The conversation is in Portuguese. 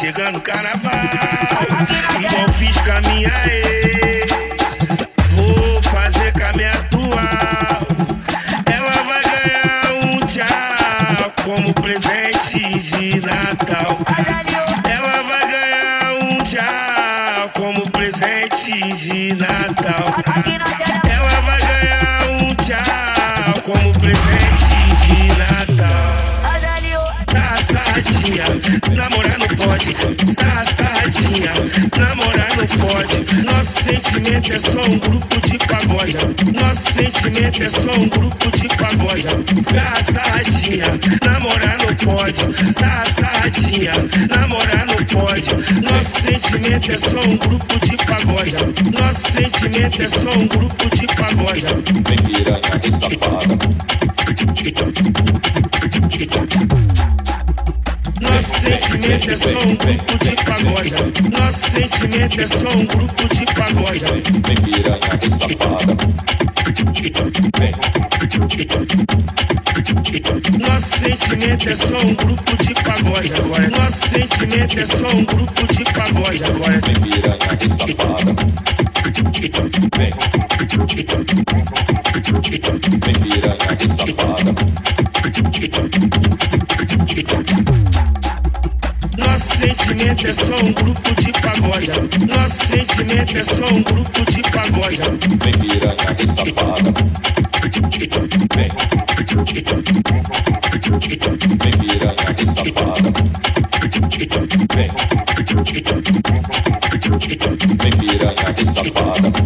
chegando carnaval. Então fiz com a minha ex. Vou fazer com a minha atual. Ela vai ganhar um tchau como presente de Natal. Ela vai ganhar um tchau como presente de Natal. Ela pode. Sassadinha, namorar não pode. Nosso sentimento é só um grupo de pagode. Nosso sentimento é só um grupo de pagode. Sassadinha, namorar não pode. Sassadinha, namorar não pode. Nosso sentimento é só um grupo de pagode. Nosso sentimento é só um grupo de pagode. Vem piranha, safada. Sentimento é só um grupo de pagode. Nosso sentimento é só um grupo de pagode. Vem piranha, vem safada. Nosso sentimento é só um grupo de pagode agora. Nosso sentimento é só um grupo de pagode agora. vem piranha, vem safada. Vem, piranha, vem safada sentimento é só um grupo de pagode. Nosso sentimento é só um grupo de pagode. Vem piranha de safada. Vem. Vem piranha de safada. Vem. Vem piranha de safada.